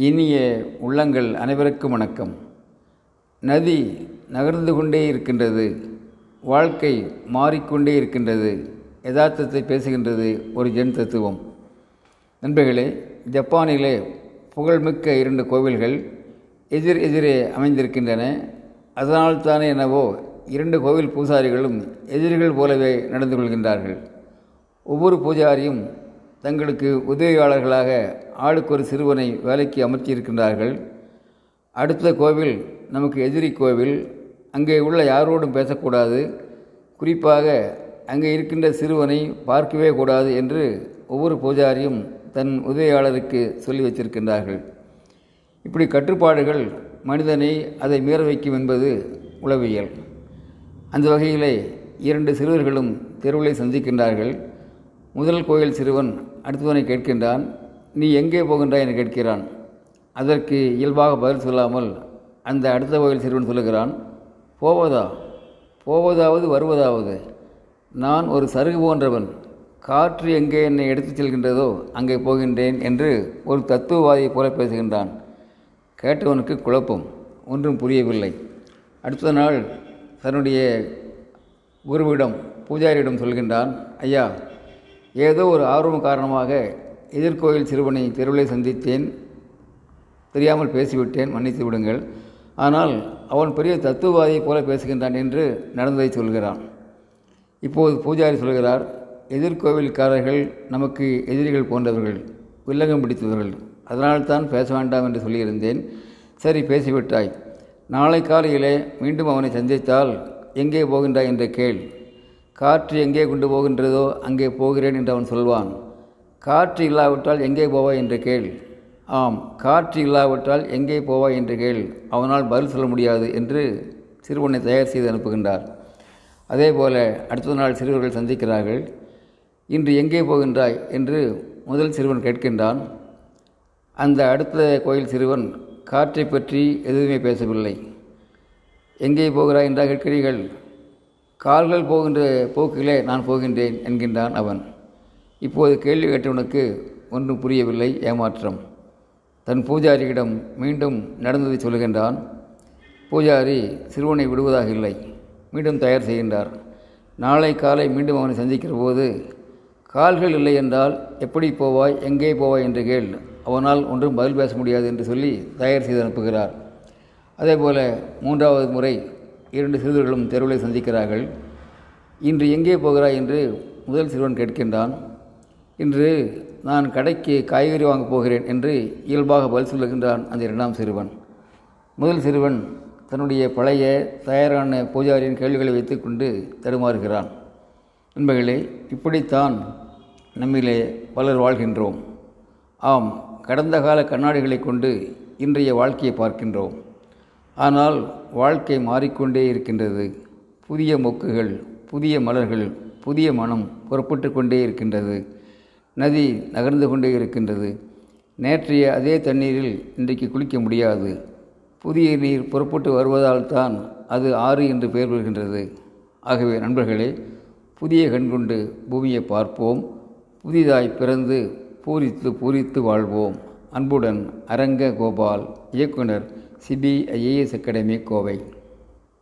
இனிய உள்ளங்கள் அனைவருக்கும் வணக்கம். நதி நகர்ந்து கொண்டே இருக்கின்றது. வாழ்க்கை மாறிக்கொண்டே இருக்கின்றது. யதார்த்தத்தை பேசுகின்றது ஒரு ஜென் தத்துவம். நண்பர்களே ஜப்பானிலே புகழ்மிக்க இரண்டு கோவில்கள் எதிர் எதிரே அமைந்திருக்கின்றன. அதனால்தானே என்னவோ இரண்டு கோவில் பூசாரிகளும் எதிரிகள் போலவே நடந்து கொள்கின்றார்கள். ஒவ்வொரு பூஜாரியும் தங்களுக்கு உதவியாளர்களாக ஆளுக்கு ஒரு சிறுவனை வேலைக்கு அமர்த்தியிருக்கின்றார்கள். அடுத்த கோவில் நமக்கு எதிரி கோவில். அங்கே உள்ள யாரோடும் பேசக்கூடாது. குறிப்பாக அங்கே இருக்கின்ற சிறுவனை பார்க்கவே கூடாது என்று ஒவ்வொரு பூஜாரியும் தன் உதவியாளருக்கு சொல்லி வச்சிருக்கின்றார்கள். இப்படி கட்டுப்பாடுகள் மனிதனை அதை மீற வைக்கும் என்பது உளவியல். அந்த வகையிலே இரண்டு சிறுவர்களும் தெருவிலை சந்திக்கின்றார்கள். முதல் கோயில் சிறுவன் அடுத்தவனை கேட்கின்றான். நீ எங்கே போகின்றாய் என்று கேட்கிறான். அதற்கு இயல்பாக பதில் சொல்லாமல் அந்த அடுத்த கோயில் சிறுவன் சொல்லுகிறான் போவதா? போவதாவது வருவதாவது? நான் ஒரு சருகு போன்றவன். காற்று எங்கே என்னை எடுத்துச் செல்கின்றதோ அங்கே போகின்றேன் என்று ஒரு தத்துவவாதியைப் போல பேசுகின்றான். கேட்டவனுக்கு குழப்பம். ஒன்றும் புரியவில்லை. அடுத்த நாள் தன்னுடைய குருவிடம் பூஜாரியிடம் சொல்கின்றான் ஐயா ஏதோ ஒரு ஆர்வம் காரணமாக எதிர்கோயில் சிறுவனை தெருவிலை சந்தித்தேன். தெரியாமல் பேசிவிட்டேன் மன்னித்து விடுங்கள். ஆனால் அவன் பெரிய தத்துவவாதியை போல பேசுகின்றான் என்று நடந்ததை சொல்கிறான். இப்போது பூஜாரி சொல்கிறார் எதிர்கோவில்காரர்கள் நமக்கு எதிரிகள் போன்றவர்கள் வில்லங்கம் பிடித்தவர்கள். அதனால்தான் பேச வேண்டாம் என்று சொல்லியிருந்தேன். சரி பேசிவிட்டாய். நாளை காலையிலே மீண்டும் அவனை சந்தித்தால் எங்கே போகின்றாய் என்று கேள். காற்று எங்கே கொண்டு போகின்றதோ அங்கே போகிறேன் என்று அவன் சொல்வான். காற்று இல்லாவிட்டால் எங்கே போவாய் என்று கேள். ஆம் காற்று இல்லாவிட்டால் எங்கே போவாய் என்று கேள். அவனால் பதில் சொல்ல முடியாது என்று சிறுவனை தயார் செய்து அனுப்புகின்றார். அதே போல் அடுத்த நாள் சிறுவர்கள் சந்திக்கிறார்கள். இன்று எங்கே போகின்றாய் என்று முதல் சிறுவன் கேட்கின்றான். அந்த அடுத்த கோயில் சிறுவன் காற்றை பற்றி எதுவுமே பேசவில்லை. எங்கே போகிறாய் என்றால் கேட்கிறீர்கள். கால்கள் போகின்ற போக்கிலே நான் போகின்றேன் என்கின்றான் அவன். இப்போது கேள்வி கேட்டவனுக்கு ஒன்றும் புரியவில்லை ஏமாற்றம். தன் பூஜாரியிடம் மீண்டும் நடந்ததை சொல்கின்றான் பூஜாரி சிறுவனை விடுவதாக இல்லை. மீண்டும் தயார் செய்கின்றார். நாளை காலை மீண்டும் அவனை சந்திக்கிற போது கால்கள் இல்லை என்றால் எப்படி போவாய் எங்கே போவாய் என்று கேள். அவனால் ஒன்றும் பதில் பேச முடியாது என்று சொல்லி தயார் செய்து அனுப்புகிறார். அதேபோல் மூன்றாவது முறை இரண்டு சிறுவர்களும் தெருவில் சந்திக்கிறார்கள். இன்று எங்கே போகிறாய்? என்று முதல் சிறுவன் கேட்கின்றான். இன்று நான் கடைக்கு காய்கறி வாங்கப் போகிறேன் என்று இயல்பாக பதில் சொல்லுகின்றான் அந்த இரண்டாம் சிறுவன். முதல் சிறுவன் தன்னுடைய பழைய தயாரான பூஜாரியின் கேள்விகளை வைத்துக்கொண்டு தடுமாறுகிறான். நண்பர்களே இப்படித்தான் நம்மிலே பலர் வாழ்கின்றோம். ஆம் கடந்த கால கண்ணாடிகளை கொண்டு இன்றைய வாழ்க்கையை பார்க்கின்றோம். ஆனால் வாழ்க்கை மாறிக்கொண்டே இருக்கின்றது. புதிய மொக்குகள் புதிய மலர்கள் புதிய மனம் புறப்பட்டு கொண்டே இருக்கின்றது. நதி நகர்ந்து கொண்டே இருக்கின்றது. நேற்றைய அதே தண்ணீரில் இன்றைக்கு குளிக்க முடியாது. புதிய நீர் புறப்பட்டு வருவதால் தான் அது ஆறு என்று பெயர் பெறுகின்றது. ஆகவே நண்பர்களே புதிய கண்கொண்டு பூமியை பார்ப்போம். புதிதாய் பிறந்து பூரித்து பூரித்து வாழ்வோம். அன்புடன் அரங்க கோபால் இயக்குனர் சிபிஐஏஎஸ் அகாடமி கோவை.